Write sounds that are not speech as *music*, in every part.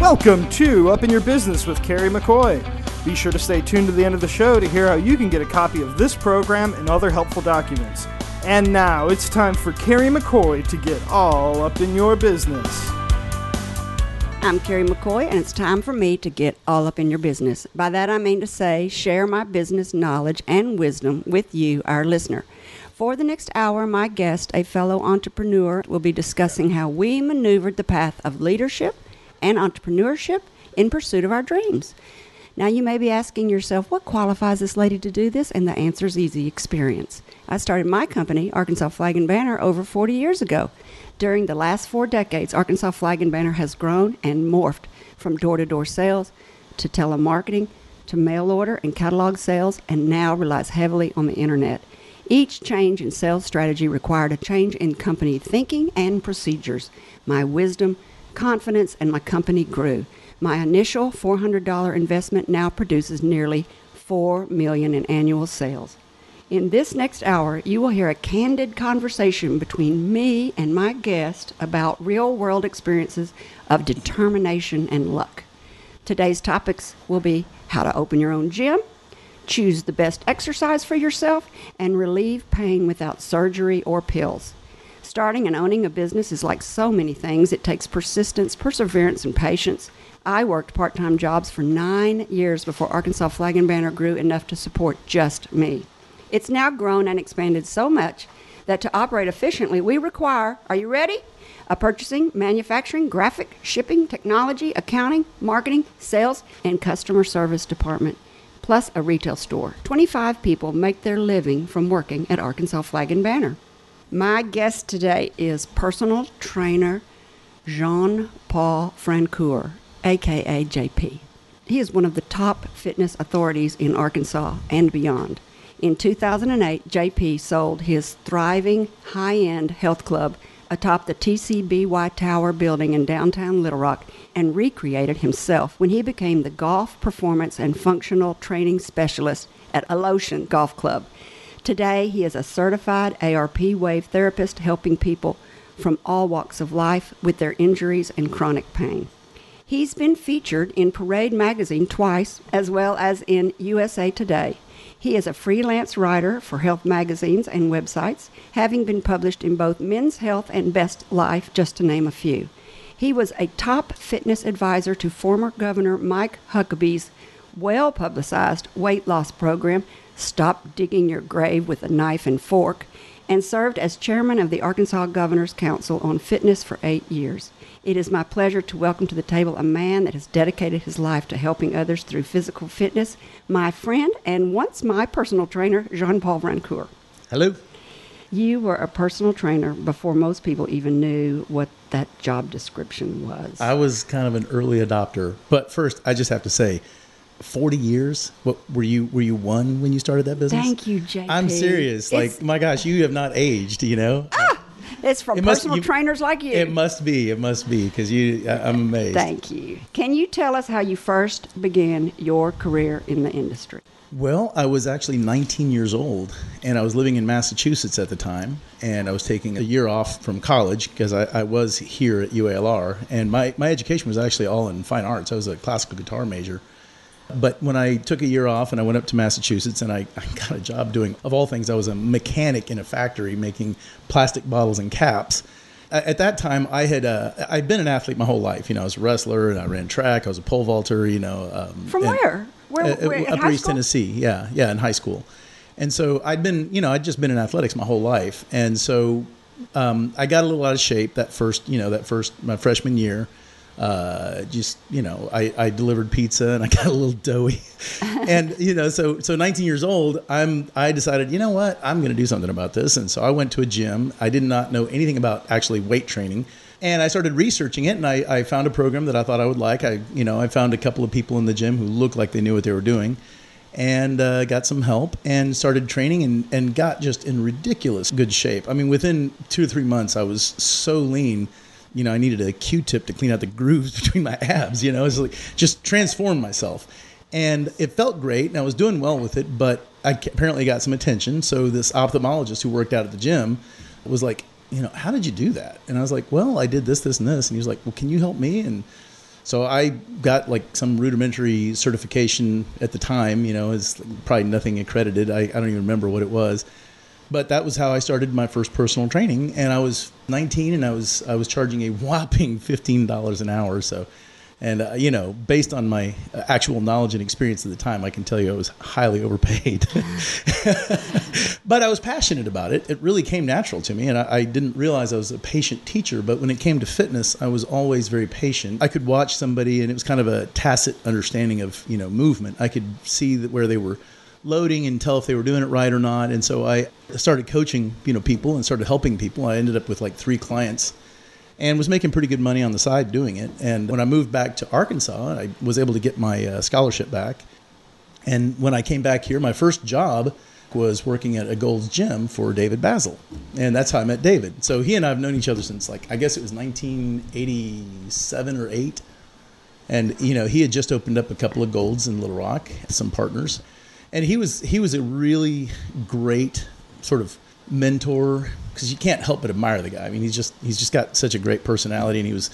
Welcome to Up in Your Business with Carrie McCoy. Be sure to stay tuned to the end of the show to hear how you can get a copy of this program and other helpful documents. And now it's time for Carrie McCoy to get all up in your business. I'm Carrie McCoy, and it's time for me to get all up in your business. By that, I mean to say, share my business knowledge and wisdom with you, our listener. For the next hour, my guest, a fellow entrepreneur, will be discussing how we maneuvered the path of leadership and entrepreneurship in pursuit of our dreams. Now, you may be asking yourself, what qualifies this lady to do this? And the answer is easy experience. I started my company, Arkansas Flag and Banner, over 40 years ago. During the last four decades, Arkansas Flag and Banner has grown and morphed from door to door sales to telemarketing to mail order and catalog sales, and now relies heavily on the internet. Each change in sales strategy required a change in company thinking and procedures. My wisdom, confidence, and my company grew. My initial $400 investment now produces nearly 4 million in annual sales. In this next hour, you will hear a candid conversation between me and my guest about real world experiences of determination and luck. Today's topics will be how to open your own gym, choose the best exercise for yourself, and relieve pain without surgery or pills. Starting and owning a business is like so many things. It takes persistence, perseverance, and patience. I worked part time jobs for nine years before Arkansas Flag and Banner grew enough to support just me. It's now grown and expanded so much that to operate efficiently, we require, are you ready? A purchasing, manufacturing, graphic, shipping, technology, accounting, marketing, sales, and customer service department, plus a retail store. 25 people make their living from working at Arkansas Flag and Banner. My guest today is personal trainer Jean Paul Francoeur, aka JP. He is one of the top fitness authorities in Arkansas and beyond. In 2008, JP sold his thriving high end health club atop the TCBY Tower building in downtown Little Rock and recreated himself when he became the golf performance and functional training specialist at Alotian Golf Club. Today, he is a certified ARP wave therapist helping people from all walks of life with their injuries and chronic pain. He's been featured in Parade magazine twice, as well as in USA Today. He is a freelance writer for health magazines and websites, having been published in both Men's Health and Best Life, just to name a few. He was a top fitness advisor to former Governor Mike Huckabee's well publicized weight loss program, Stop Digging Your Grave with a Knife and Fork, and served as chairman of the Arkansas Governor's Council on Fitness for eight years. It is my pleasure to welcome to the table a man that has dedicated his life to helping others through physical fitness, my friend and once my personal trainer, Jean Paul Francoeur. Hello. You were a personal trainer before most people even knew what that job description was. I was kind of an early adopter, but first, I just have to say, forty years. What were you? Were you one when you started that business? Thank you, JP. I'm serious. It's- like, my gosh, you have not aged. You know. ah, It's from It must- personal you- trainers like you. It must be. It must be because you. I, I'm amazed. Thank you. Can you tell us how you first began your career in the industry? Well, I was actually 19 years old, and I was living in Massachusetts at the time, and I was taking a year off from college because I, I was here at UALR, and my, my education was actually all in fine arts. I was a classical guitar major. But when I took a year off and I went up to Massachusetts and I, *laughs* I got a job doing, of all things, I was a mechanic in a factory making plastic bottles and caps. At that time, I had uh, I'd been an athlete my whole life. You know, I was a wrestler and I ran track. I was a pole vaulter. You know, um, From and- where? Where, uh, where in Upper East school? Tennessee. Yeah, yeah, in high school. And so I'd been, you know, I'd just been in athletics my whole life, and so um, I got a little out of shape that first, you know, that first my freshman year. Uh, just you know, I, I delivered pizza and I *laughs* got a little doughy, *laughs* and you know, so so 19 years old, I'm I decided, you know what, I'm going to do something about this, and so I went to a gym. I did not know anything about actually weight training, and I started researching it, and I, I found a program that I thought I would like. I you know, I found a couple of people in the gym who looked like they knew what they were doing and uh, got some help and started training and, and got just in ridiculous good shape. I mean, within two or three months, I was so lean. You know, I needed a Q-tip to clean out the grooves *laughs* between my abs. You know, it's like just transformed myself, and it felt great, and I was doing well with it. But I apparently got some attention. So this ophthalmologist who worked out at the gym was like, you know, how did you do that? And I was like, well, I did this, this, and this. And he was like, well, can you help me? And So I got like some rudimentary certification at the time. You know, it's probably nothing accredited. I, I don't even remember what it was, but that was how I started my first personal training. And I was 19, and I was I was charging a whopping fifteen dollars an hour. So and, uh, you know, based on my actual knowledge and experience at the time, I can tell you I was highly overpaid. *laughs* but I was passionate about it. It really came natural to me. And I, I, didn't realize I was a patient teacher. But when it came to fitness, I was always very patient. I could watch somebody, and it was kind of a tacit understanding of, you know, movement. I could see that where they were loading and tell if they were doing it right or not. And so I started coaching, you know, people and started helping people. I ended up with like three clients and was making pretty good money on the side doing it. And when I moved back to Arkansas, I was able to get my uh, scholarship back. And when I came back here, my first job was working at a Gold's Gym for David Bazzel. And that's how I met David. So he and I have known each other since like I guess it was 1987 or 8. And you know, he had just opened up a couple of Golds in Little Rock, some partners. And he was he was a really great sort of mentor because you can't help but admire the guy. I mean, he's just he's just got such a great personality, and he was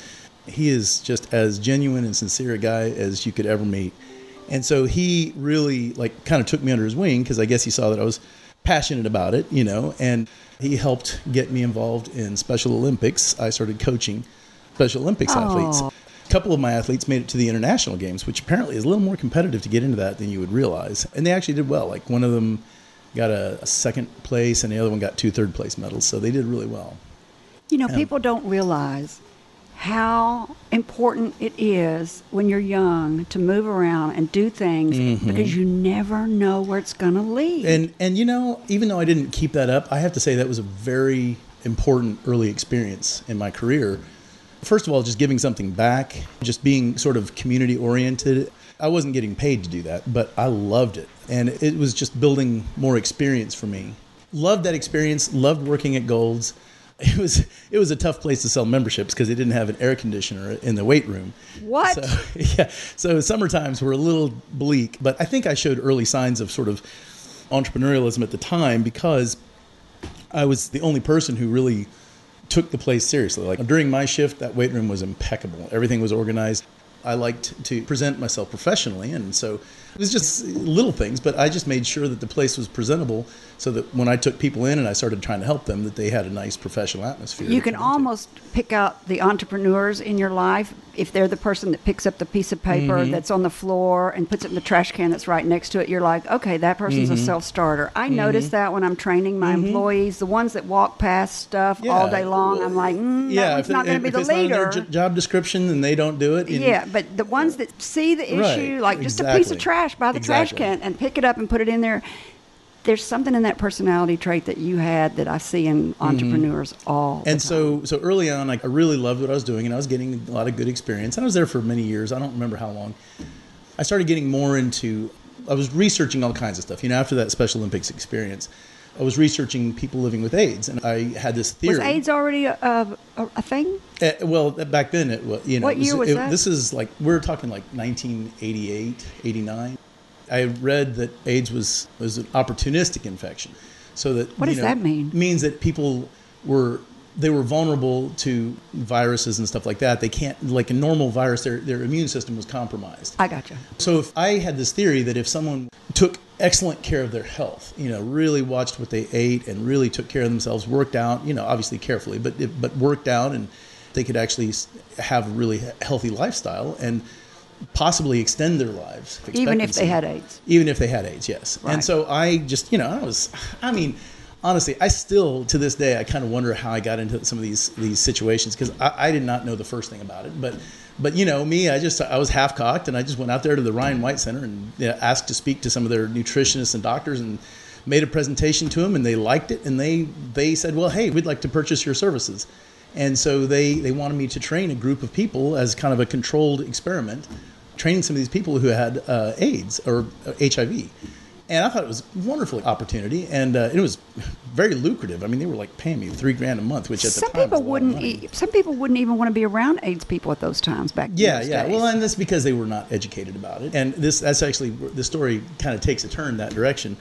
he is just as genuine and sincere a guy as you could ever meet. And so he really like kind of took me under his wing because I guess he saw that I was passionate about it, you know, and he helped get me involved in Special Olympics. I started coaching Special Olympics Aww. athletes. A couple of my athletes made it to the international games, which apparently is a little more competitive to get into that than you would realize. And they actually did well. Like one of them got a, a, second place, and the other one got two third place medals. So they did really well. You know, people don't realize how important it is when you're young to move around and do things mm-hmm. because you never know where it's going to lead. And and you know, even though I didn't keep that up, I have to say that was a very important early experience in my career. First of all, just giving something back, just being sort of community oriented. I wasn't getting paid to do that, but I loved it and it was just building more experience for me. Loved that experience. Loved working at Gold's. *laughs* It was it was a tough place to sell memberships because they didn't have an air conditioner in the weight room. What? So, *laughs* yeah. So summer times were a little bleak, but I think I showed early signs of sort of entrepreneurialism at the time because I was the only person who really took the place seriously. Like during my shift, that weight room was impeccable. Everything was organized. I liked to present myself professionally, and so it was just little things, but I just made sure that the place was presentable so that when I took people in and I started trying to help them, that they had a nice professional atmosphere. You can almost pick out the entrepreneurs in your life if they're the person that picks up the piece of paper mm-hmm. that's on the floor and puts it in the trash can that's right next to it. You're like, okay, that person's mm-hmm. a self starter. I mm-hmm. notice that when I'm training my mm-hmm. employees, the ones that walk past stuff yeah. all day long, well, I'm like, mm, yeah, it's not going to be the leader. J- job description and they don't do it. yeah, but the ones that see the issue, right. like just exactly. a piece of trash by the exactly. trash can and pick it up and put it in there there's something in that personality trait that you had that I see in mm-hmm. entrepreneurs mm-hmm. all. and so, so early on, like I really loved what I was doing, and I was getting a lot of good experience. And I was there for many years. I don't remember how long. I started getting more into. I was researching all kinds of stuff. You know, after that Special Olympics experience, I was researching people living with AIDS, and I had this theory. Was AIDS already a, a, a thing? Uh, well, back then it was. You know, what year was, was it, that? This is like we're talking like 1988, 89. I read that AIDS was was an opportunistic infection, so that what does know, that mean? Means that people were they were vulnerable to viruses and stuff like that. They can't like a normal virus, their their immune system was compromised. I gotcha. So if I had this theory that if someone took excellent care of their health, you know, really watched what they ate and really took care of themselves, worked out, you know, obviously carefully, but but worked out and they could actually have a really healthy lifestyle and possibly extend their lives. Even if they had AIDS. Even if they had AIDS, yes. Right. And so I just, you know, I was, I mean, honestly, I still to this day I kind of wonder how I got into some of these these situations because I, I, did not know the first thing about it, but. But you know me, I just I was half cocked, and I just went out there to the Ryan White Center and you know, asked to speak to some of their nutritionists and doctors, and made a presentation to them, and they liked it, and they they said, well, hey, we'd like to purchase your services. And so they, they wanted me to train a group of people as kind of a controlled experiment, training some of these people who had uh, AIDS or HIV. And I thought it was a wonderful opportunity, and uh, it was very lucrative. I mean, they were like paying me three grand a month, which at some the time people wouldn't. E- some people wouldn't even want to be around AIDS people at those times back. Then. Yeah, yeah. Days. Well, and that's because they were not educated about it. And this that's actually the story kind of takes a turn that direction.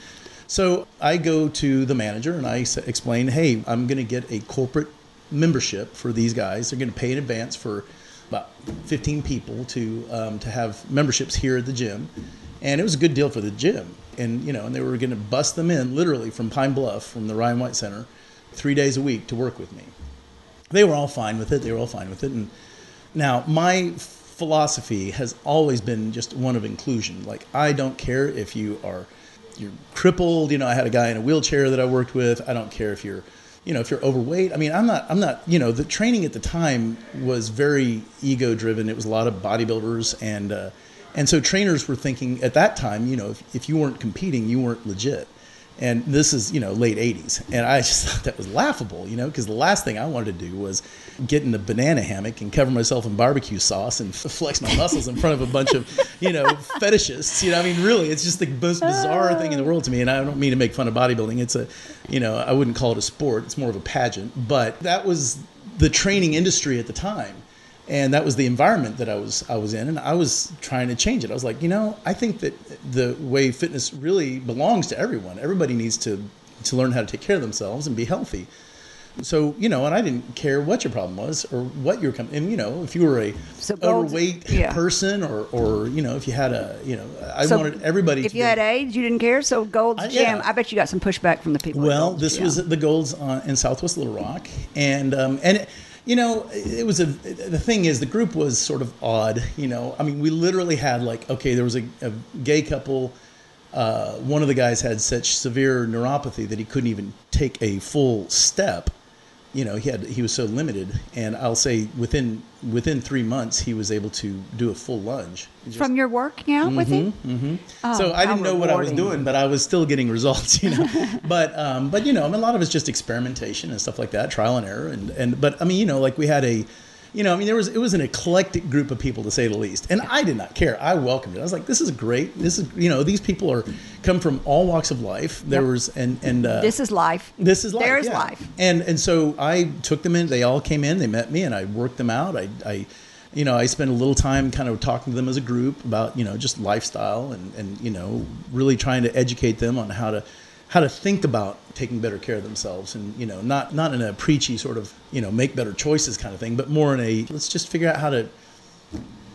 So I go to the manager and I explain, hey, I'm going to get a corporate membership for these guys. They're going to pay in advance for about 15 people to um, to have memberships here at the gym, and it was a good deal for the gym. And you know, and they were going to bust them in literally from Pine Bluff, from the Ryan White Center, three days a week to work with me. They were all fine with it. They were all fine with it. And now my philosophy has always been just one of inclusion. Like I don't care if you are you're crippled. You know, I had a guy in a wheelchair that I worked with. I don't care if you're you know if you're overweight i mean i'm not i'm not you know the training at the time was very ego driven it was a lot of bodybuilders and uh, and so trainers were thinking at that time you know if, if you weren't competing you weren't legit. And this is you know late 80s and i *laughs* just thought that was laughable you know because the last thing i wanted to do was get in the banana hammock and cover myself in barbecue sauce and *laughs* flex my muscles in front of a bunch of you know *laughs* fetishists you know i mean really it's just the most bizarre thing in the world to me. And i don't mean to make fun of bodybuilding. It's a you know i wouldn't call it a sport. It's more of a pageant. But that was the training industry at the time and that was the environment that I was I was in, and I was trying to change it. I was like, you know, I think that the way fitness really belongs to everyone. Everybody needs to to learn how to take care of themselves and be healthy. So you know, and I didn't care what your problem was or what your coming. And you know, if you were a So overweight yeah. person, or or you know, if you had a you know, I So wanted everybody. If you be- had AIDS, you didn't care. So Gold's Uh, Gym. yeah. I bet you got some pushback from the people. Well, this Gym. was the Golds uh, in Southwest Little Rock, and um, and it, you know it was a the thing is the group was sort of odd. You know, I mean, we literally had like okay, there was a, a gay couple. Uh, one of the guys had such severe neuropathy that he couldn't even take a full step. You know, he had he was so limited, and I'll say within within three months he was able to do a full lunge. Just- from your working out with him. Oh, so I didn't know what I was doing, but I was still getting results, you know. *laughs* but um, but you know, I mean, a lot of it's just experimentation and stuff like that, trial and error, and and but I mean, you know, like we had a, you know, I mean, there was it was an eclectic group of people to say the least, and I did not care. I welcomed it. I was like, this is great. This is you know, these people are come from all walks of life. There Yep. was and and uh, This is life. this is life. There is yeah. life. And and so I took them in. They all came in. They met me, and I worked them out. I, I you know, I spent a little time kind of talking to them as a group about you know just lifestyle and and you know really trying to educate them on how to how to think about taking better care of themselves and you know not not in a preachy sort of you know make better choices kind of thing, but more in a let's just figure out how to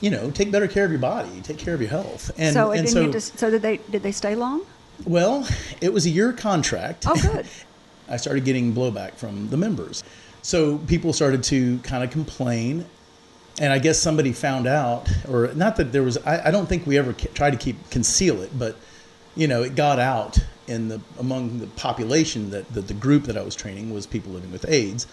you know take better care of your body, take care of your health. And so and and so just so did they did they stay long? well, it was a year contract. Oh, good. *laughs* I started getting blowback from the members. So people started to kind of complain. And I guess somebody found out, or not that there was, I, I don't think we ever tried to keep conceal it, but you know, it got out in the among the population that, that the group that I was training was people living with AIDS.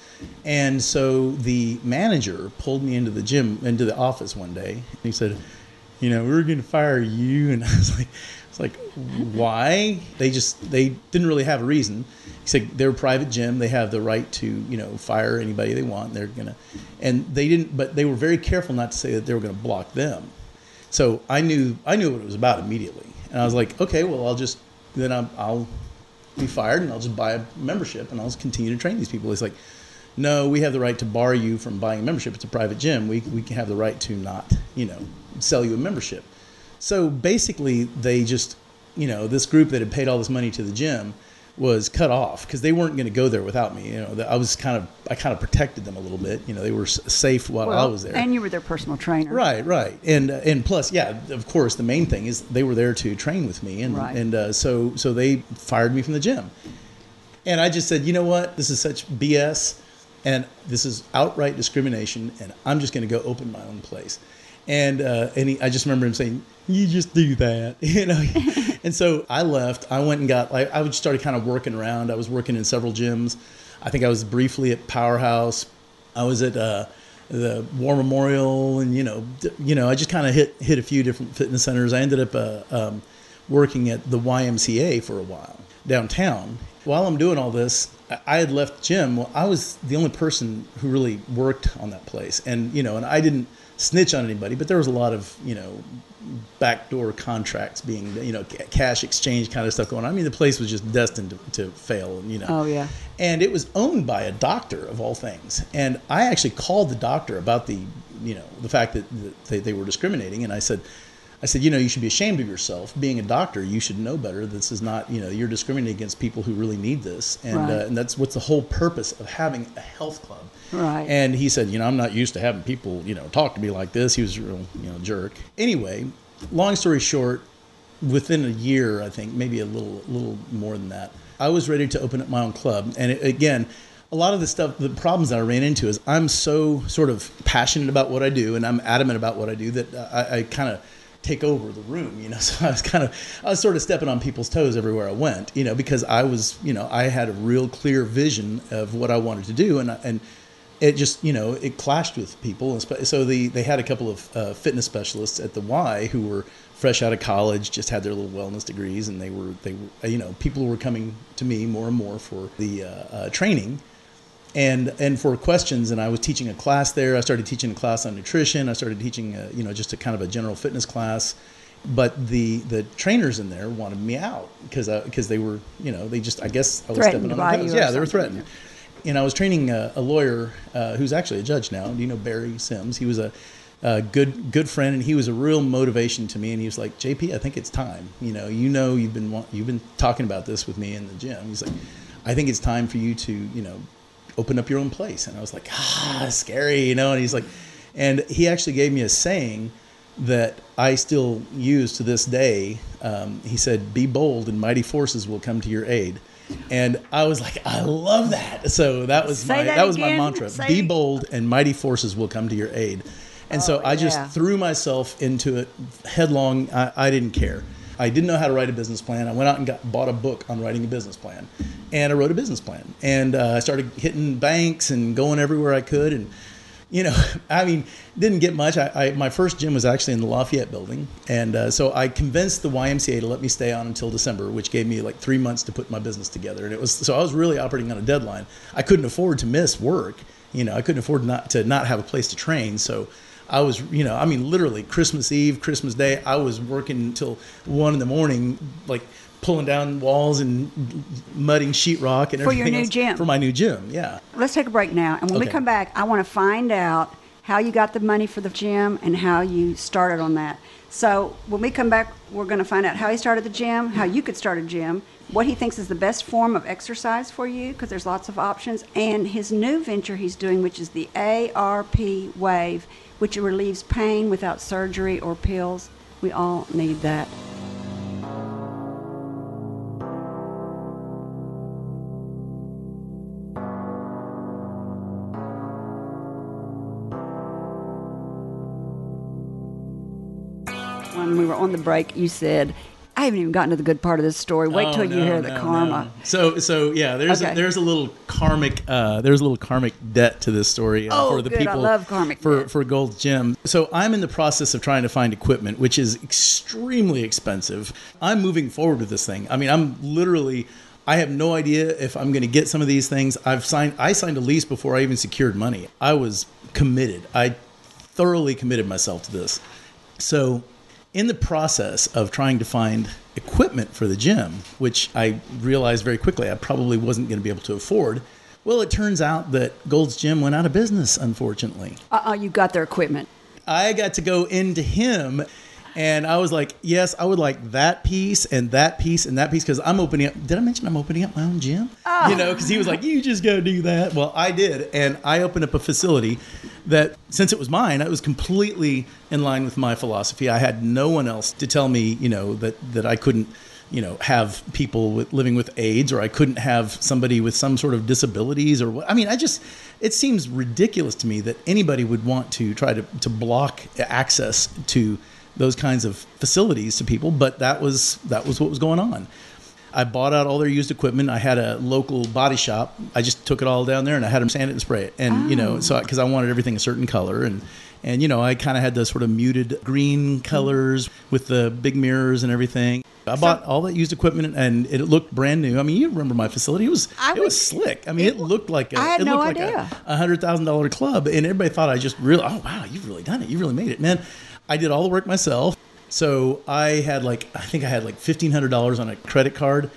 And so the manager pulled me into the gym, into the office one day, and he said, you know, we were going to fire you. *laughs* And I was like, it's like, why? They just, they didn't really have a reason. He said, they're a private gym. They have the right to, you know, fire anybody they want. They're to, and they didn't, but they were very careful not to say that they were going to block them. So I knew, I knew what it was about immediately. And I was like, okay, well, I'll just, then I'm, I'll be fired and I'll just buy a membership and I'll just continue to train these people. He's like, no, we have the right to bar you from buying a membership. It's a private gym. We, we can have the right to not, you know, sell you a membership. So basically, they just, you know, this group that had paid all this money to the gym was cut off because they weren't going to go there without me. You know, I was kind of, I kind of protected them a little bit. You know, they were safe while I was there. and you were their personal trainer. Right, right, and uh, and plus, yeah, of course, the main thing is they were there to train with me, and Right. and uh, so so they fired me from the gym, and I just said, you know what, this is such BS, and this is outright discrimination, and I'm just going to go open my own place, and uh, and he, I just remember him saying, you just do that, *laughs* you know, *laughs* and so I left. I went and got like I just started kind of working around. I was working in several gyms. I think I was briefly at Powerhouse. I was at uh, the War Memorial, and you know, d- you know, I just kind of hit hit a few different fitness centers. I ended up uh, um, working at the YMCA for a while downtown. While I'm doing all this, I- I had left gym. Well, I was the only person who really worked on that place, and you know, and I didn't snitch on anybody, but there was a lot of you know backdoor contracts being you know cash exchange kind of stuff going on. I mean, the place was just destined to, to fail, you know. Oh, yeah. And it was owned by a doctor of all things. And I actually called the doctor about the, you know, the fact that, that they, they were discriminating. And I said, I said, you know, you should be ashamed of yourself. Being a doctor, you should know better. This is not, you know, you're discriminating against people who really need this, and Right. uh, and that's what's the whole purpose of having a health club. Right. And he said, you know, I'm not used to having people, you know, talk to me like this. He was a real, you know, jerk. Anyway, long story short, within a year, I think maybe a little, little more than that, I was ready to open up my own club. And it, again, a lot of the stuff, the problems that I ran into is I'm so sort of passionate about what I do, and I'm adamant about what I do that I, I kind of take over the room, you know. *laughs* So I was kind of, I was sort of stepping on people's toes everywhere I went, you know, because I was, you know, I had a real clear vision of what I wanted to do, and and it just, you know, it clashed with people. So the they had a couple of uh, fitness specialists at the Y who were fresh out of college, just had their little wellness degrees, and they were they were, you know, people were coming to me more and more for the uh, uh, training and and for questions and i was teaching a class there. I started teaching a class on nutrition. I started teaching a, you know just a kind of a general fitness class. But the the trainers in there wanted me out because because they were you know they just i guess i was Threatened stepping on toes. yeah they were threatened. And i was training a, a lawyer uh, who's actually a judge now. Do you know barry sims? He was a, a good good friend and he was a real motivation to me. And he was like jp i think it's time. You know you know you've been you've been talking about this with me in the gym. He's like i think it's time for you to you know open up your own place. And I was like, ah, scary, you know. And he's like, and he actually gave me a saying that I still use to this day. Um, he said, "Be bold, and mighty forces will come to your aid." And I was like, I love that. So that was Say my that that, was my mantra: Say Be bold, and mighty forces will come to your aid. And so Oh, I just yeah. threw myself into it headlong. I, I didn't care. I didn't know how to write a business plan. I went out and got bought a book on writing a business plan, and I wrote a business plan. And uh, I started hitting banks and going everywhere I could. And you know, *laughs* I mean, didn't get much. I, I my first gym was actually in the Lafayette building, and uh, so I convinced the YMCA to let me stay on until December, which gave me like three months to put my business together. And it was so I was really operating on a deadline. I couldn't afford to miss work. You know, I couldn't afford not to not have a place to train. So I was, you know, I mean, literally Christmas Eve, Christmas Day, I was working until one in the morning, like pulling down walls and mudding sheetrock and everything. For your new else gym. For my new gym, yeah. Let's take a break now. And when we come back, I want to find out how you got the money for the gym and how you started on that. So when we come back, we're going to find out how he started the gym, how you could start a gym, what he thinks is the best form of exercise for you, because there's lots of options, and his new venture he's doing, which is the ARP Wave, which relieves pain without surgery or pills. We all need that. When we were on the break, you said, I haven't even gotten to the good part of this story. Wait Oh, till you no, hear the karma. no. So so yeah, there's Okay. a, there's a little karmic uh, there's a little karmic debt to this story uh, Oh, for the good. I people love karmic for debt. for Gold's Gym. So I'm in the process of trying to find equipment, which is extremely expensive. I'm moving forward with this thing. I mean, I'm literally. I have no idea if I'm going to get some of these things. I've signed. I signed a lease before I even secured money. I was committed. I thoroughly committed myself to this. So, in the process of trying to find equipment for the gym, which I realized very quickly I probably wasn't going to be able to afford, well, it turns out that Gold's Gym went out of business, unfortunately. Uh-uh, you got their equipment. I got to go into him and I was like, yes, I would like that piece and that piece and that piece because I'm opening up. Did I mention I'm opening up my own gym? You oh. know, because he was like, you just go do that. Well, I did. And I opened up a facility that, since it was mine, it was completely in line with my philosophy. I had no one else to tell me, you know, that, that I couldn't you know, have people with, living with AIDS, or I couldn't have somebody with some sort of disabilities, or what. I mean, I just, it seems ridiculous to me that anybody would want to try to, to block access to those kinds of facilities to people. But that was that was what was going on. I bought out all their used equipment. I had a local body shop. I just took it all down there and I had them sand it and spray it. And you know, so because I wanted everything a certain color and and you know, I kind of had the sort of muted green colors with the big mirrors and everything. I bought all that used equipment and it looked brand new. I mean, you remember my facility? It was I it would- was slick. I mean, it, looked like a I had it no looked idea. like a, a hundred thousand dollar club, and everybody thought I just really oh wow, you've really done it. You really made it, man. I did all the work myself. So I had like *laughs* I think I had like fifteen hundred dollars on a credit card,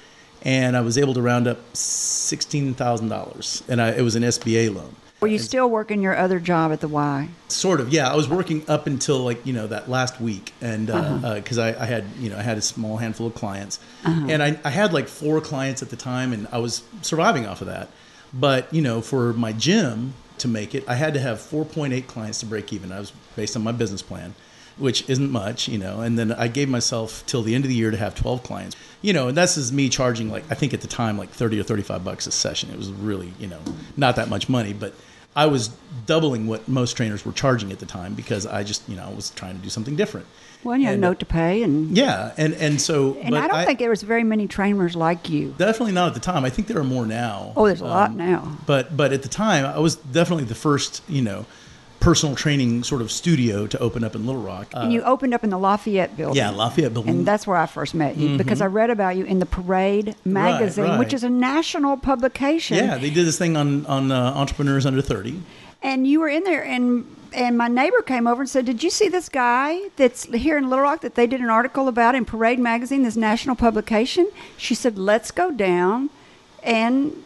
and I was able to round up sixteen thousand dollars, and I, it was an SBA loan. Were you still working your other job at the Y? Sort of, yeah. I was working up until like you know that last week, and because uh, Uh-huh. I, I had you know I had a small handful of clients, and I, I had like four clients at the time, and I was surviving off of that. But you know, for my gym to make it, I had to have 4.8 clients to break even. I was based on my business plan, which isn't much, you know. And then I gave myself till the end of the year to have 12 clients, you know. And that's is me charging like I think at the time like 30 or 35 bucks a session. It was really you know not that much money, but I was doubling what most trainers were charging at the time because I just, you know, I was trying to do something different. Well, you had a note to pay, and Yeah, and and so, and but I don't think there was very many trainers like you. definitely not at the time. I think there are more now. Oh, there's a lot Um, now. But but at the time, I was definitely the first, you know, personal training sort of studio to open up in Little Rock. Uh, and you opened up in the Lafayette building. yeah, Lafayette Building. And that's where I first met you because I read about you in the Parade magazine, right. which is a national publication. yeah, they did this thing on on uh, entrepreneurs under thirty. And you were in there, and and my neighbor came over and said, "Did you see this guy that's here in Little Rock that they did an article about in Parade magazine, this national publication?" She said, "Let's go down and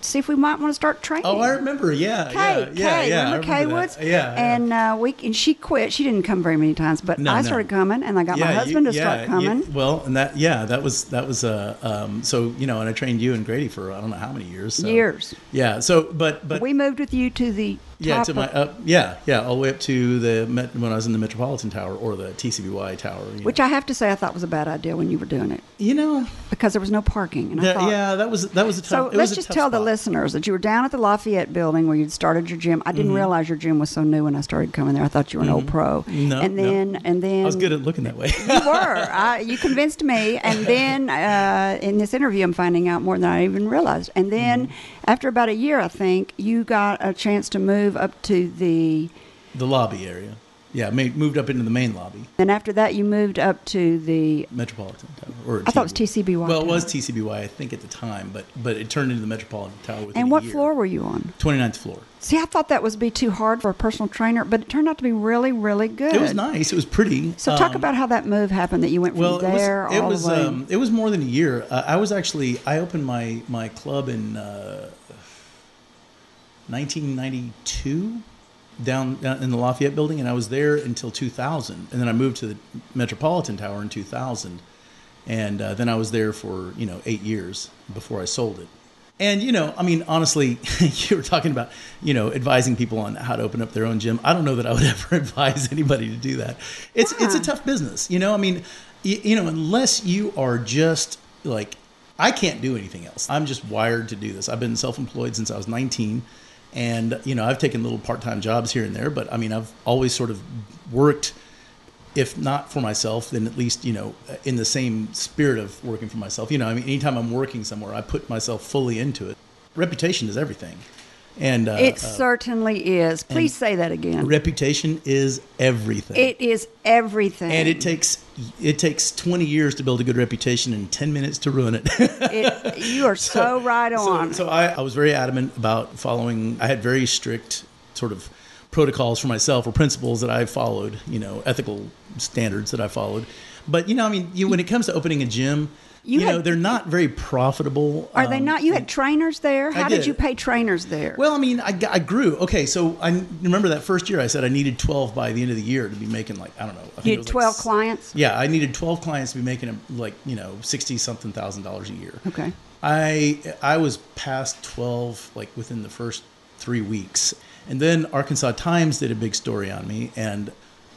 see if we might want to start training." Oh, I remember. Yeah, Kay, yeah, yeah, Kay, yeah. Remember Kay. Woods? Yeah, yeah. And uh, we and she quit. She didn't come very many times, but No, I no. started coming, and I got my Yeah, you- husband to start you- coming. well, and that yeah, that was that was uh, um, so you know, and I trained you and Grady for I don't know how many years. So. Years. Yeah. So, but but we moved with you to the yeah, to my up yeah yeah all the way up to the Met, when I was in the Metropolitan Tower or the TCBY Tower. Which know. I have to say I thought was a bad idea when you were doing it you know because there was no parking, and I thought. yeah that was that was a tough. So it let's was a just tell the listeners that you were down at the Lafayette building where you'd started your gym. I didn't realize your gym was so new when I started coming there. I thought you were an old pro. Mm-hmm. No, and no. then and then I was good at looking that way. you *laughs* were. I, you convinced me, and then uh, in this interview, I'm finding out more than I even realized. And then Mm-hmm. After about a year, I think you got a chance to move up to the. the lobby area. Yeah, moved up into the main lobby, And after that, you moved up to the. Metropolitan Tower. Or I thought it was TCBY. Well, it was. TCBY, I think, at the time, but but it turned into the Metropolitan Tower And what floor were you on? 29th floor. See, I thought that would be too hard for a personal trainer, but it turned out to be really, really good. It was nice. It was pretty. So talk Um, about how that move happened that you went from well, there it was, it all was, the way. um, it was more than a year. Uh, I was actually I opened my my club in uh, 1992 down, down in the Lafayette building, and I was there until 2000, and then I moved to the Metropolitan Tower in 2000, and uh, then I was there for you know eight years before I sold it. And you know, I mean, honestly, *laughs* you were talking about you know advising people on how to open up their own gym. I don't know that I would *laughs* ever advise anybody to do that. It's it's a tough business, you know. I mean, you, you know, unless you are just like I can't do anything else. I'm just wired to do this. I've been self-employed since I was 19, and you know, I've taken little part-time jobs here and there, but I mean, I've always sort of worked if not for myself, then at least you know in the same spirit of working for myself. You know, I mean, anytime I'm working somewhere, I put myself fully into it. Reputation is everything, and uh, it uh, certainly is. Please say that again. reputation is everything. it is everything. and it takes it takes 20 years to build a good reputation and 10 minutes to ruin it. It- you *laughs* are so, right So- on. So, I, I was very adamant about following. I had very strict sort of protocols for myself or principles that I followed. You know, ethical standards that I followed. But you know, I mean, you, when it comes to opening a gym, You you, know, they're not very profitable. are they um, not? You had trainers there. I How did. did. you pay trainers there? Well, I mean, I, I grew. Okay, so I remember that first year I said I needed 12 by the end of the year to be making like I don't know. I you had was like twelve clients. Yeah, I needed 12 clients to be making like you know 60 something thousand dollars a year. Okay. I I was past 12 like within the first three weeks, and then Arkansas Times did a big story on me, and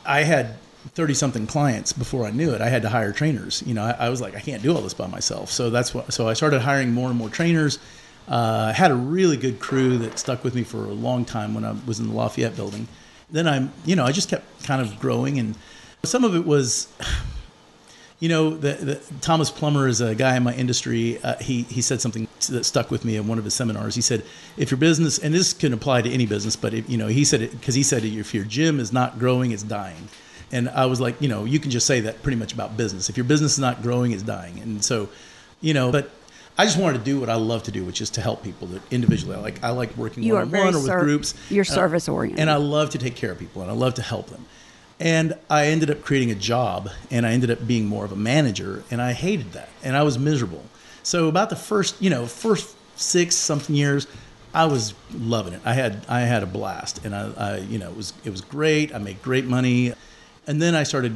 I had 30 something clients before I knew it. I had to hire trainers. You know, I, I was like, I can't do all this by myself. So that's what. So I started hiring more and more trainers. Uh, had a really good crew that stuck with me for a long time when I was in the Lafayette building. Then I'm, you know, I just kept kind of growing, and some of it was you know, the, the, Thomas Plummer is a guy in my industry. Uh, he he said something that stuck with me in one of his seminars. He said, "If your business, and this can apply to any business, but if, you know, he said it because he said if your gym is not growing, it's dying." And I was like, you know, you can just say that pretty much about business. If your business is not growing, it's dying. And so, you know, but I just wanted to do what I love to do, which is to help people that individually. I like I like working You one on one or with ser- groups. you're uh, And I- service-oriented. and I love to take care of people, and I love to help them. And I ended up creating a job, and I ended up being more of a manager, and I hated that, and I was miserable. So about the first, you know, first six something years, I was loving it. I had I had a blast, and I, I you know it was it was great. I made great money, and then I started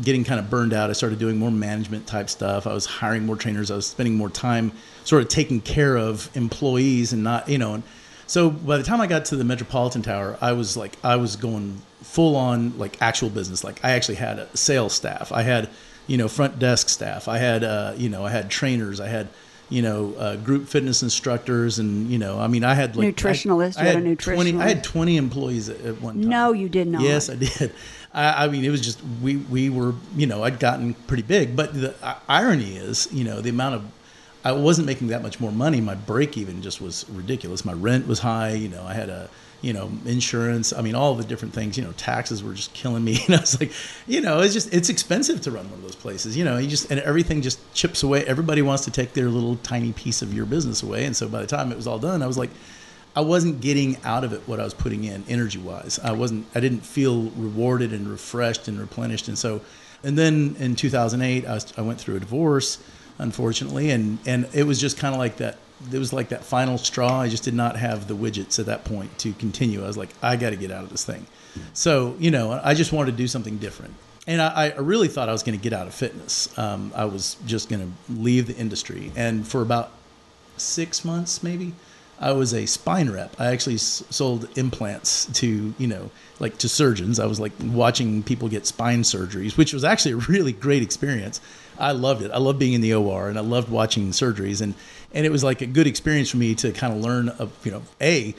getting kind of burned out. I started doing more management type stuff. I was hiring more trainers. I was spending more time sort of taking care of employees and not, you know. And so by the time I got to the Metropolitan Tower, I was like, I was going full on like actual business. Like I actually had a sales staff. I had, you know, front desk staff. I had, uh, you know, I had trainers. I had, you know, uh, group fitness instructors, and you know, I mean, I had like nutritionalist. I, I you had twenty. I had twenty employees at, at one time. No, you did not. Yes, I did. I, I mean, it was just we we were you know I'd gotten pretty big, but the i- irony is you know the amount of I wasn't making that much more money. My break even just was ridiculous. My rent was high. You know, I had a you know insurance. I mean, all the different things. You know, taxes were just killing me. *laughs* And I was like, you know, it's just it's expensive to run one of those places. You know, you just and everything just chips away. Everybody wants to take their little tiny piece of your business away. And so by the time it was all done, I was like. I wasn't getting out of it what I was putting in energy wise. I wasn't. I didn't feel rewarded and refreshed and replenished. And so, and then in 2008, I, was, I went through a divorce, unfortunately, and and it was just kind of like that. It was like that final straw. I just did not have the widgets at that point to continue. I was like, I got to get out of this thing. So you know, I just wanted to do something different. And I, I really thought I was going to get out of fitness. Um, I was just going to leave the industry. And for about six months, maybe, I was a spine rep. I actually s- sold implants to, you know, like to surgeons. I was like watching people get spine surgeries, which was actually a really great experience. I loved it. I loved being in the OR and I loved watching surgeries and and it was like a good experience for me to kind of learn of, you know, A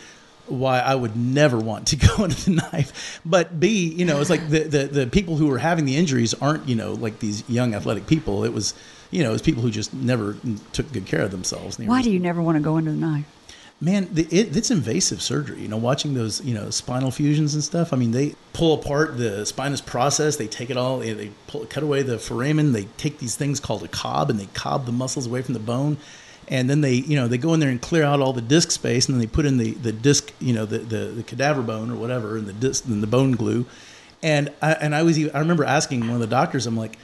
why I would never want to *laughs* go into the knife. But B, you know, it's like the, the, the people who were having the injuries aren't, you know, like these young athletic people. It was, you know, it was people who just never took good care of themselves. Why do you never want to go into the knife? Man, the, it, it's invasive surgery. You know, watching those, you know, spinal fusions and stuff. I mean, they pull apart the spinous process. They take it all. They they pull, cut away the foramen. They take these things called a cob, and they cob the muscles away from the bone. And then they, you know, they go in there and clear out all the disc space, and then they put in the the disc, you know, the the, the cadaver bone or whatever, and the disc and the bone glue. And I, and I was even, I remember asking one of the doctors, I'm like,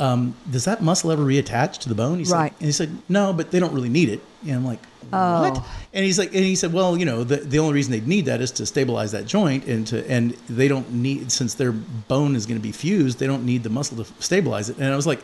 um, does that muscle ever reattach to the bone? He Right. And he said, no, but they don't really need it. And I'm like, what? Oh. And he's like, and he said, well, you know, the, the only reason they'd need that is to stabilize that joint and to, and they don't need, since their bone is going to be fused, they don't need the muscle to stabilize it. And I was like,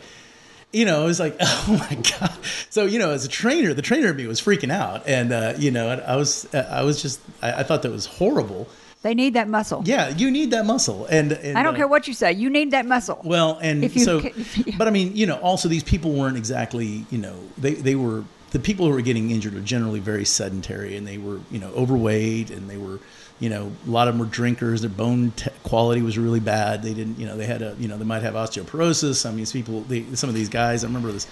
you know, it was like, *laughs* oh my God. So, you know, as a trainer, the trainer in me was freaking out. And, uh, you know, I was, I was just, I, I thought that was horrible. They need that muscle. Yeah. You need that muscle. And, and I don't uh, care what you say. You need that muscle. well, and If you so, ca- if you- but I mean, you know, also these people weren't exactly, you know, they, they were, the people who were getting injured are generally very sedentary and they were, you know, overweight and they were, you know, a lot of them were drinkers. Their bone te- quality was really bad. They didn't, you know, they had a, you know, they might have osteoporosis. I mean, these people, they, some of these guys, I remember this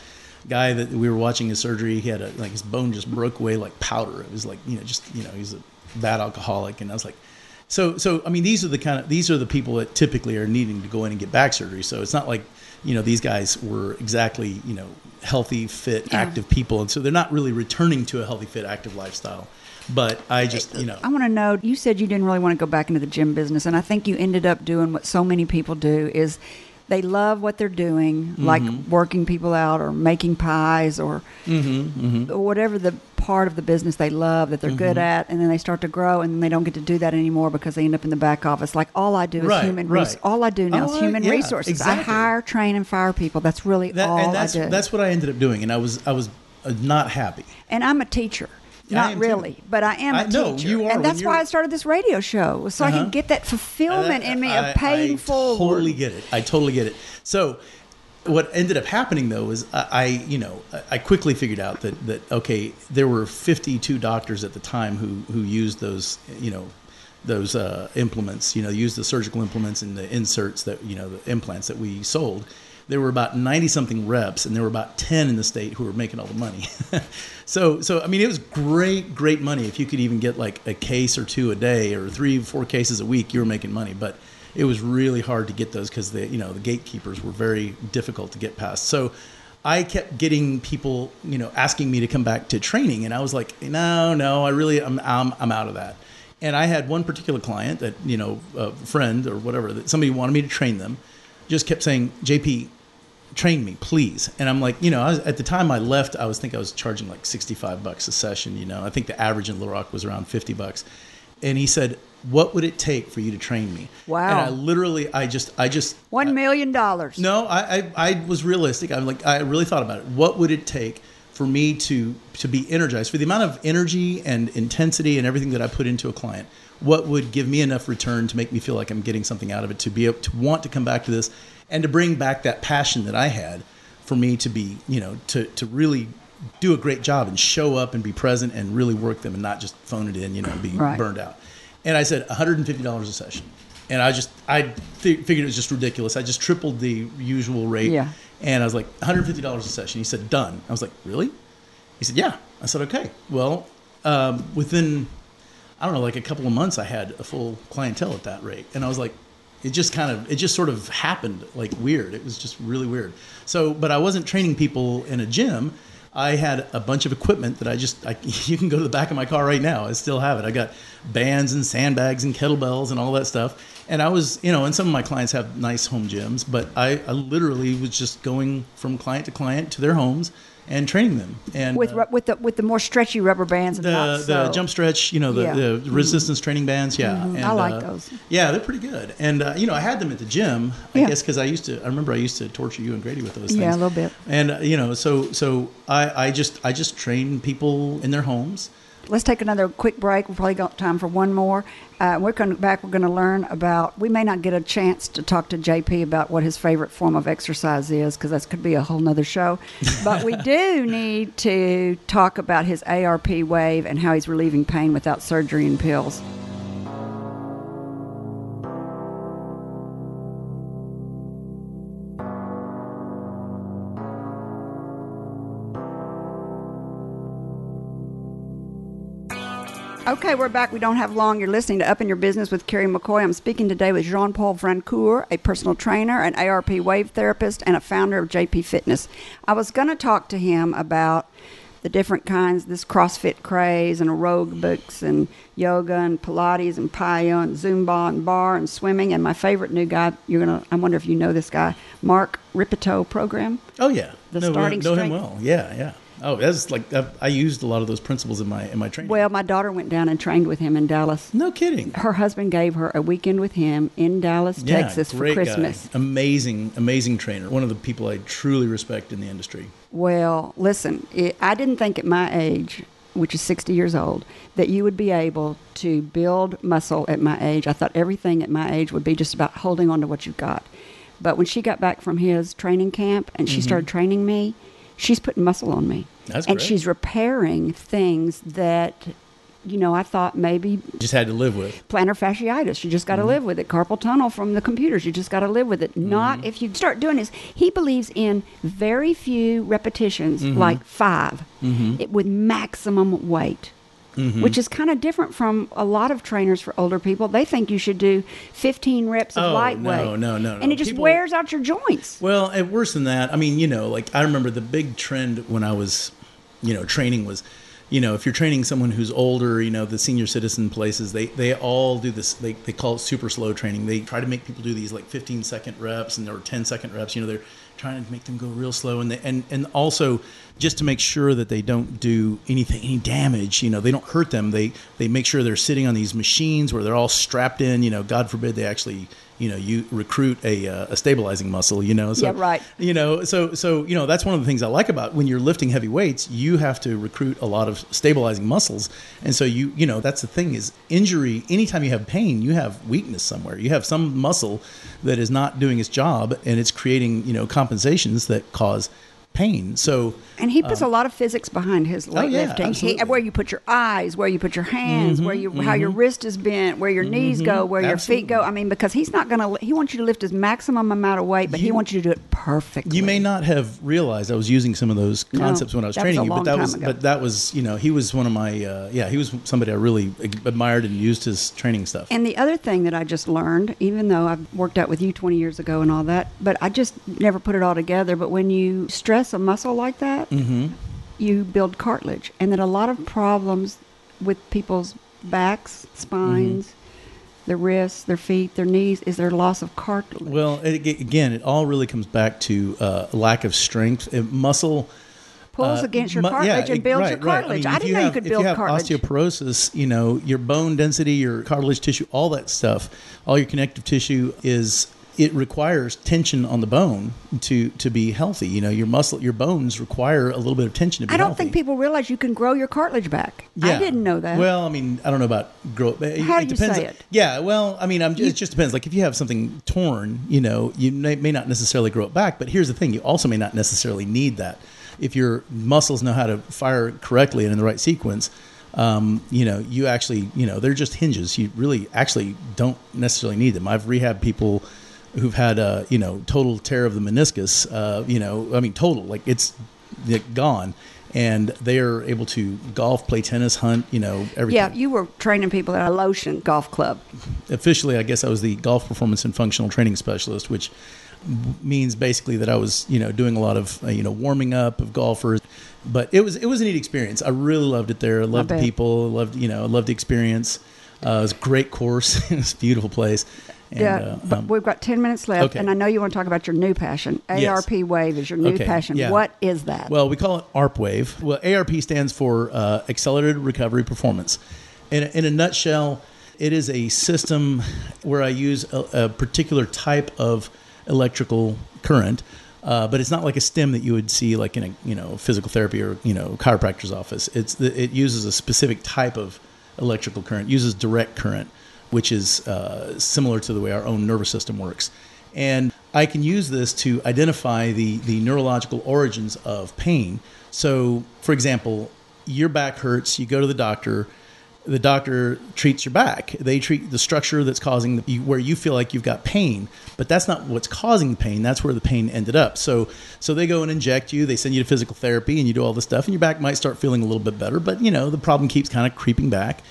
guy that we were watching his surgery. He had a, like his bone just broke away like powder. It was like, you know, just, you know, he's a bad alcoholic. And I was like, so, so I mean, these are the kind of these are the people that typically are needing to go in and get back surgery. So it's not like you know these guys were exactly you know healthy, fit, Yeah. active people, and so they're not really returning to a healthy, fit, active lifestyle. But I just you know I want to know. You said you didn't really want to go back into the gym business, and I think you ended up doing what so many people do: is they love what they're doing, like Mm-hmm. working people out or making pies or Mm-hmm, or whatever the part of the business they love that they're Mm-hmm. good at, and then they start to grow, and then they don't get to do that anymore because they end up in the back office. Like all I do is Right, human. right. Res- all I do now Oh, is I- human yeah, resources. exactly. I hire, train, and fire people. That's really that, all that's I do. that's what I ended up doing, and I was I was uh, not happy. and I'm a teacher. I Not am too. really, but I am a I- no, teacher. you are and that's why I started this radio show, so I Uh-huh. can get that fulfillment in me I- of paying I forward. Totally get it. I totally get it. So, what ended up happening though is I, I you know, I- I quickly figured out that that okay, there were 52 doctors at the time who who used those, you know, those uh, implements. You know, used the surgical implements and the inserts that you know the implants that we sold. There were about 90 something reps, and there were about 10 in the state who were making all the money. *laughs* so, so I mean, it was great, great money. If you could even get like a case or two a day, or three, four cases a week, you were making money. But it was really hard to get those because the you know the gatekeepers were very difficult to get past. So I kept getting people you know asking me to come back to training, and I was like, no, no, I really I'm I'm, I'm out of that. And I had one particular client that you know a friend or whatever that somebody wanted me to train them, just kept saying, JP, train me, please. And I'm like, you know, I was, at the time I left, I was think I was charging like 65 bucks a session. You know, I think the average in Little Rock was around 50 bucks. And he said, "What would it take for you to train me?" Wow. And I literally, I just, I just One million dollars. no, I, I, I was realistic. I'm like, I really thought about it. What would it take for me to to be energized for the amount of energy and intensity and everything that I put into a client? What would give me enough return to make me feel like I'm getting something out of it to be able to want to come back to this and to bring back that passion that I had for me to be, you know, to to really do a great job and show up and be present and really work them and not just phone it in, you know, be Right. burned out. And I said $150 a session. And I just, I fi- figured it was just ridiculous. I just tripled the usual rate. Yeah. And I was like, $150 a session. He said, done. I was like, really? He said, yeah. I said, okay. Well, um, within, I don't know, like a couple of months, I had a full clientele at that rate. And I was like, it just kind of, it just sort of happened like weird. It was just really weird. So, but I wasn't training people in a gym. I had a bunch of equipment that I just, I, *laughs* you can go to the back of my car right now. I still have it. I got bands and sandbags and kettlebells and all that stuff. And I was, you know, and some of my clients have nice home gyms, but I, I literally was just going from client to client to their homes and training them. And With uh, with the with the more stretchy rubber bands and the the so. jump stretch, you know, the, Yeah. Mm-hmm. the resistance training bands, yeah. And, I like uh, those. Yeah, they're pretty good. And uh, you know, I had them at the gym. I Yeah. guess because I used to. I remember I used to torture you and Grady with those things. Yeah, a little bit. And uh, you know, so so I I just I just train people in their homes. Let's take another quick break. We've probably got time for one more. Uh, we're coming back. We're going to learn about. We may not get a chance to talk to JP about what his favorite form of exercise is because that could be a whole nother show. *laughs* But we do need to talk about his ARP wave and how he's relieving pain without surgery and pills. Okay, we're back. We don't have long. You're listening to Up in Your Business with Carrie McCoy. I'm speaking today with Jean Paul Francoeur, a personal trainer, an ARP wave therapist, and a founder of JP Fitness. I was going to talk to him about the different kinds, this CrossFit craze, and aerobics, and yoga, and Pilates, and Paya, and Zumba, and bar, and swimming. And my favorite new guy, you're gonna. I wonder if you know this guy, Mark Rippetoe program. Oh yeah, The know, starting know him well. Yeah, yeah. Oh, that's like I, I used a lot of those principles in my in my training. Well, my daughter went down and trained with him in Dallas. no kidding. her husband gave her a weekend with him in Dallas, Yeah, Texas for great guy. Christmas. Amazing, amazing trainer. One of the people I truly respect in the industry. Well, listen, it, I didn't think at my age, which is 60 years old, that you would be able to build muscle at my age. I thought everything at my age would be just about holding on to what you've got. But when she got back from his training camp and she mm-hmm. started training me, she's putting muscle on me. Mm-hmm. That's and great. she's repairing things that, you know, I thought maybe Just had to live with. plantar fasciitis. You just got to Mm-hmm. live with it. Carpal tunnel from the computers. You just got to live with it. Not Mm-hmm. if you start doing this. He believes in very few repetitions, Mm-hmm. like 5 it, with maximum weight. Mm-hmm. Which is kind of different from a lot of trainers for older people. They think you should do 15 reps of Oh, light no, weight. no, no, And no. it just People- wears out your joints. Well, and worse than that, I mean, you know, like I remember the big trend when I was, you know, training was, you know, if you're training someone who's older, you know, the senior citizen places, they they all do this. They they call it super slow training. They try to make people do these like 15 second reps and or 10 second reps. You know, they're trying to make them go real slow, and they, and and also just to make sure that they don't do anything any damage. You know, they don't hurt them. They they make sure they're sitting on these machines where they're all strapped in. You know, God forbid they actually you know you recruit a, uh, a stabilizing muscle. You know, so Yeah, right. you know so so you know that's one of the things i like about when you're lifting heavy weights you have to recruit a lot of stabilizing muscles and so you you know that's the thing is injury anytime you have pain you have weakness somewhere you have some muscle that is not doing its job and it's creating you know compensations that cause pain so And he puts a lot of physics behind his Uh, oh, yeah, weightlifting. He- where you put your eyes, where you put your hands, where you how your wrist is bent, where your knees go, where your feet go. Mm-hmm. I mean, because he's not going to. He wants you to lift his maximum amount of weight, but he wants you to do it perfectly. You may not have realized I was using some of those No, concepts when I was that was training you, but that was ago. but that was you know he was one of my uh, yeah he was somebody I really admired and used his training stuff. And the other thing that I just learned, even though I've worked out with you 20 years ago and all that, but I just never put it all together. But when you stress a muscle like that, Mm-hmm. you build cartilage. And then a lot of problems with people's backs, spines, their wrists, their feet, their knees? Is there loss of cartilage? Well, it, again, it all really comes back to uh, lack of strength. Uh, muscle pulls uh, against your mu- cartilage and builds right, your cartilage. I, I, mean, if didn't you know have, you could if build you have cartilage. osteoporosis, you know, your bone density, your cartilage tissue, all that stuff, all your connective tissue is it requires tension on the bone to to be healthy. You know, your muscle, your bones require a little bit of tension to be I don't healthy. think people realize you can grow your cartilage back. Yeah. I didn't know that. Well, I mean, I don't know about grow. It, How it do you depends. say it? Yeah, well, I mean, I'm, it just depends. Like if you have something torn, you know, you may, may not necessarily grow it back. But here's the thing: you also may not necessarily need that. If your muscles know how to fire correctly and in the right sequence, um, you know, you actually, you know, they're just hinges. You really actually don't necessarily need them. I've rehabbed people who've had, uh, you know, total tear of the meniscus. Uh, you know, I mean, total, like it's like, gone. And they are able to golf, play tennis, hunt, you know, everything yeah, you were training people at Alotian Golf Club. officially, I guess I was the golf performance and functional training specialist, which means basically that I was, you know, doing a lot of, uh, you know, warming up of golfers. But it was it was a neat experience. I really loved it there. I loved the people. Loved you know, I loved the experience. Uh, it was a great course. *laughs* it was a beautiful place. And, yeah, uh, but um, we've got 10 minutes left, okay. and I know you want to talk about your new passion. Yes. ARP Wave is your new Okay, passion. yeah. What is that? Well, we call it ARP Wave. Well, ARP stands for uh, Accelerated Recovery Performance. In, in a nutshell, it is a system where I use a, a particular type of electrical current, uh, but it's not like e-stim that you would see like in a you know physical therapy or you know chiropractor's office. It's the, it uses a specific type of electrical current, uses direct current, which is uh, similar to the way our own nervous system works. And I can use this to identify the, the neurological origins of pain. So, for example, your back hurts, you go to the doctor, the doctor treats your back. They treat the structure that's causing the, where you feel like you've got pain, but that's not what's causing the pain. That's where the pain ended up. So, so they go and inject you. They send you to physical therapy, and you do all this stuff, and your back might start feeling a little bit better. But you know, the problem keeps kind of creeping back.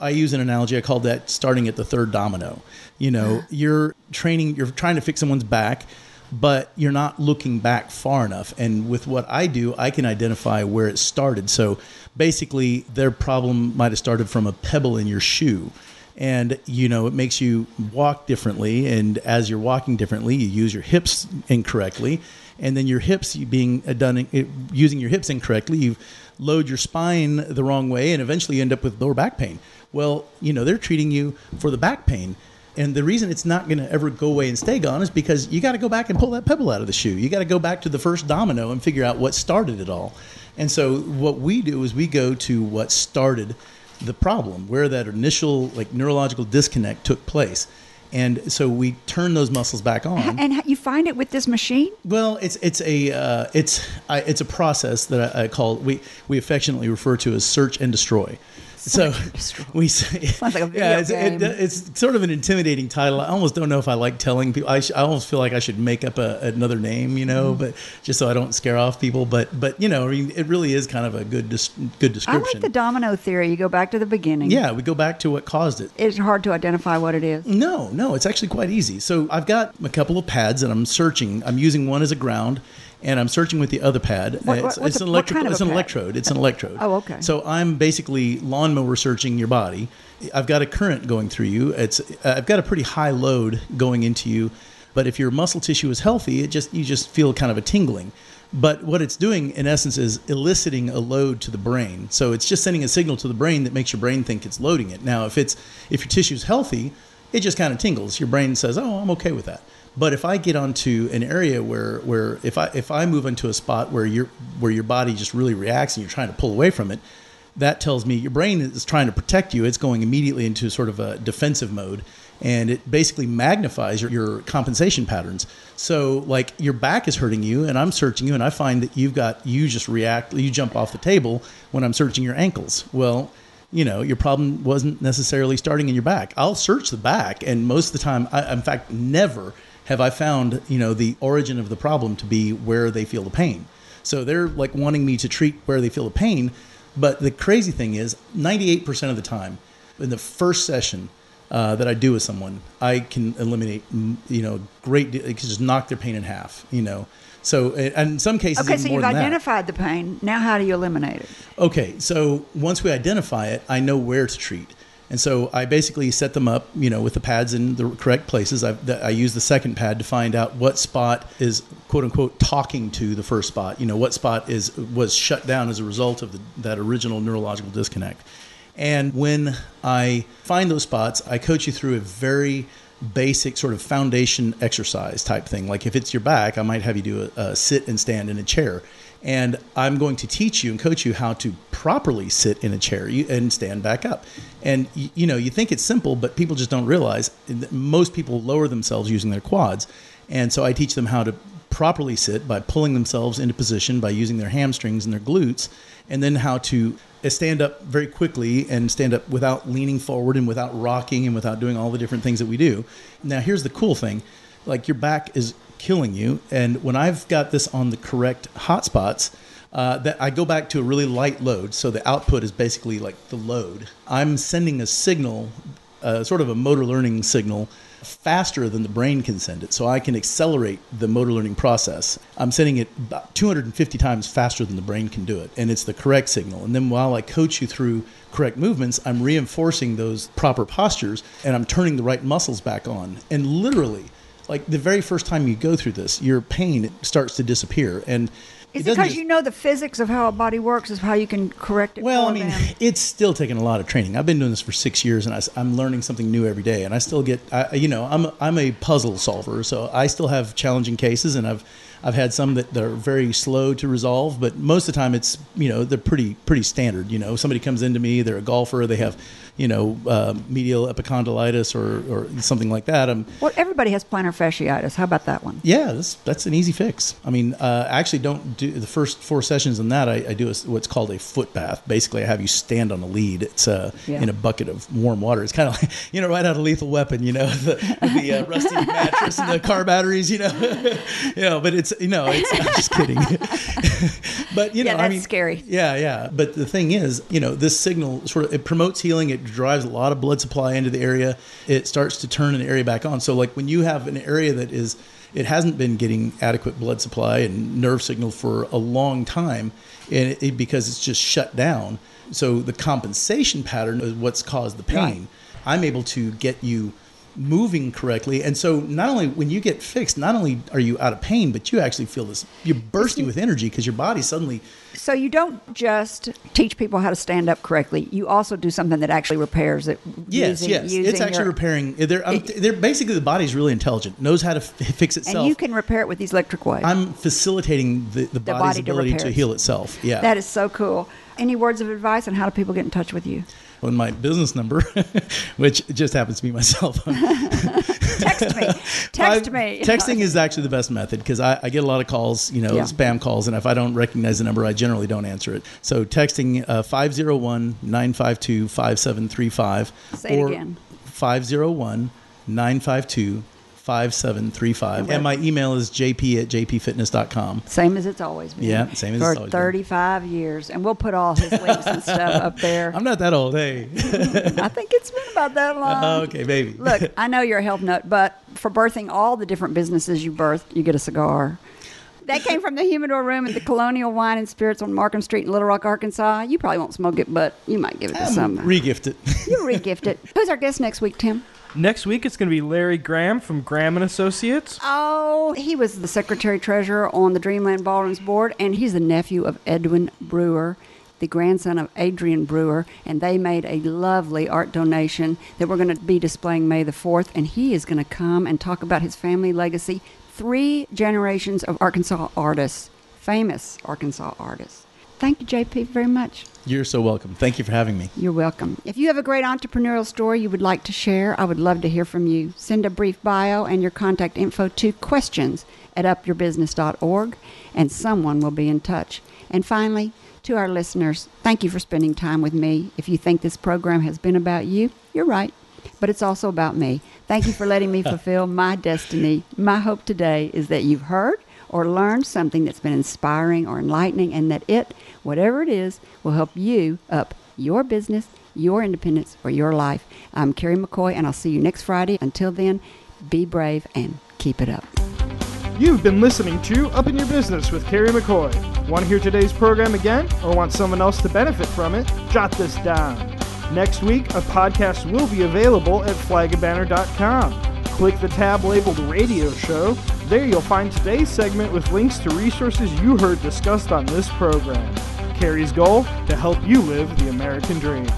I use an analogy. I call that starting at the third domino. You know, *laughs* you're training, you're trying to fix someone's back, but you're not looking back far enough. And with what I do, I can identify where it started. So basically, their problem might have started from a pebble in your shoe. And, you know, it makes you walk differently. And as you're walking differently, you use your hips incorrectly. And then your hips being uh, done, using your hips incorrectly, you load your spine the wrong way. And eventually you end up with lower back pain. Well, you know, they're treating you for the back pain. And the reason it's not going to ever go away and stay gone is because you got to go back and pull that pebble out of the shoe. You got to go back to the first domino and figure out what started it all. And so what we do is we go to what started the problem, where that initial like neurological disconnect took place. And so we turn those muscles back on. and you find it with this machine? Well, it's it's a uh, it's I, it's a process that I, I call we we affectionately refer to as search and destroy. So *laughs* we say, *laughs* Sounds like a video yeah, it's, it- it's sort of an intimidating title. I almost don't know if I like telling people. I, sh- I almost feel like I should make up a, another name, you know, Mm-hmm. but just so I don't scare off people. But but you know, I mean, it really is kind of a good dis- good description. I like the domino theory. You go back to the beginning. yeah, we go back to what caused it. It's hard to identify what it is. No, no, it's actually quite easy. So I've got a couple of pads and I'm searching. I'm using one as a ground and I'm searching with the other pad. What- it's, what's it's an what electrical kind of it's an pad? electrode. It's an electrode. Oh, okay. So I'm basically lawnmower searching your body. I've got a current going through you. It's I've got a pretty high load going into you, but if your muscle tissue is healthy, it just you just feel kind of a tingling. But what it's doing in essence is eliciting a load to the brain. So it's just sending a signal to the brain that makes your brain think it's loading it. Now, if it's if your tissue's healthy, it just kind of tingles. Your brain says, "Oh, I'm okay with that." But if I get onto an area where where if I if I move into a spot where your where your body just really reacts and you're trying to pull away from it, that tells me your brain is trying to protect you. It's going immediately into sort of a defensive mode, and it basically magnifies your, your compensation patterns. So, like your back is hurting you, and I'm searching you, and I find that you've got you just react, you jump off the table when I'm searching your ankles. Well, you know your problem wasn't necessarily starting in your back. I'll search the back, and most of the time, I, in fact, never have I found you know the origin of the problem to be where they feel the pain. So they're like wanting me to treat where they feel the pain. But the crazy thing is, 98% of the time, in the first session uh, that I do with someone, I can eliminate, you know, great, it can just knock their pain in half, you know. So, and in some cases, Okay, so you've than that. identified the pain. Now, how do you eliminate it? Okay, so once we identify it, I know where to treat. And so I basically set them up, you know, with the pads in the correct places. I, I use the second pad to find out what spot is quote unquote talking to the first spot. You know, what spot is was shut down as a result of the, that original neurological disconnect. And when I find those spots, I coach you through a very basic sort of foundation exercise type thing. Like if it's your back, I might have you do a, a sit and stand in a chair and I'm going to teach you and coach you how to properly sit in a chair and stand back up. And you, know, you think it's simple, but people just don't realize that most people lower themselves using their quads. And so I teach them how to properly sit by pulling themselves into position by using their hamstrings and their glutes, and then how to uh, stand up very quickly and stand up without leaning forward and without rocking and without doing all the different things that we do. Now, here's the cool thing like your back is killing you. And when I've got this on the correct hotspots, uh, that I go back to a really light load. So the output is basically like the load. I'm sending a signal, uh, sort of a motor learning signal, faster than the brain can send it. So I can accelerate the motor learning process. I'm sending it about 250 times faster than the brain can do it. And it's the correct signal. And then while I coach you through correct movements, I'm reinforcing those proper postures and I'm turning the right muscles back on. And literally, like the very first time you go through this, your pain starts to disappear. And is it because you know the physics of how a body works is how you can correct it? Well, I mean, them? *laughs* it's still taking a lot of training. I've been doing this for six years, and I, am learning something new every day. And I still get, I, you know, I'm I'm a puzzle solver, so I still have challenging cases, and I've I've had some that, that are very slow to resolve, but most of the time it's you know they're pretty pretty standard. You know, somebody comes into me, they're a golfer, they have you know, uh, medial epicondylitis or, or something like that. I'm, well, everybody has plantar fasciitis. How about that one? Yeah, that's, that's an easy fix. I mean, uh, I actually don't do the first four sessions in that. I, I do a, what's called a foot bath. Basically, I have you stand on a lead. It's uh, yeah. in a bucket of warm water. It's kind of like, *laughs* you know, right out of Lethal Weapon, you know, *laughs* the, the uh, rusty *laughs* mattress and the car batteries, you know. you know, but it's, you know, it's, I'm just kidding. but, you know, yeah, that's I mean, scary. Yeah, yeah. But the thing is, you know, this signal sort of, it promotes healing. It drives a lot of blood supply into the area. It starts to turn an area back on. So, like when you have an area that is, it hasn't been getting adequate blood supply and nerve signal for a long time, and it, because it's just shut down. So the compensation pattern is what's caused the pain. Right. I'm able to get you moving correctly. And so not only when you get fixed, not only are you out of pain, but you actually feel this, you're bursting with energy because your body suddenly. So you don't just teach people how to stand up correctly. You also do something that actually repairs it. Yes, using, yes. Using it's actually your, repairing. They're, um, they're basically the body's really intelligent, knows how to f- fix itself. And you can repair it with these electric waves. I'm facilitating the, the, the body's body ability to, to heal itself. Yeah. That is so cool. Any words of advice on how do people get in touch with you? On my business number, *laughs* which just happens to be my cell phone. Text me. *laughs* Text me. Texting is *laughs* actually the best method because I, I, get a lot of calls, you know, yeah. spam calls, and if I don't recognize the number, I generally don't answer it. So texting uh, 501 952 5735. Say it again. 501 952 5735. And my email is jp at jpfitness.com. Same as it's always been. Yeah, same as For it's always 35 been. years. And we'll put all his links and stuff up there. *laughs* I'm not that old, hey. I think it's been about that long. Uh, okay, baby. Look, *laughs* I know you're a health nut, but for birthing all the different businesses you birthed, you get a cigar. That came from the humidor room at the Colonial Wine and Spirits on Markham Street in Little Rock, Arkansas. You probably won't smoke it, but you might give it to someone. Regift it. You'll regift it. Who's our guest next week, Tim? Next week, it's going to be Larry Graham from Graham and Associates. Oh, he was the secretary treasurer on the Dreamland Ballrooms board, and he's the nephew of Edwin Brewer, the grandson of Adrian Brewer, and they made a lovely art donation that we're going to be displaying May the 4th, and he is going to come and talk about his family legacy. Three generations of Arkansas artists, famous Arkansas artists. Thank you, JP, very much. You're so welcome. Thank you for having me. You're welcome. If you have a great entrepreneurial story you would like to share, I would love to hear from you. Send a brief bio and your contact info to questions at upyourbusiness.org, and someone will be in touch. And finally, to our listeners, thank you for spending time with me. If you think this program has been about you, you're right, but it's also about me. Thank you for letting me *laughs* fulfill my destiny. My hope today is that you've heard or learned something that's been inspiring or enlightening, and that it, whatever it is, will help you up your business, your independence, or your life. I'm Carrie McCoy, and I'll see you next Friday. Until then, be brave and keep it up. You've been listening to Up in Your Business with Carrie McCoy. Want to hear today's program again or want someone else to benefit from it? Jot this down Next week, a podcast will be available at flagandbanner.com. Click the tab labeled Radio Show. There you'll find today's segment with links to resources you heard discussed on this program. Carrie's goal to help you live the American dream.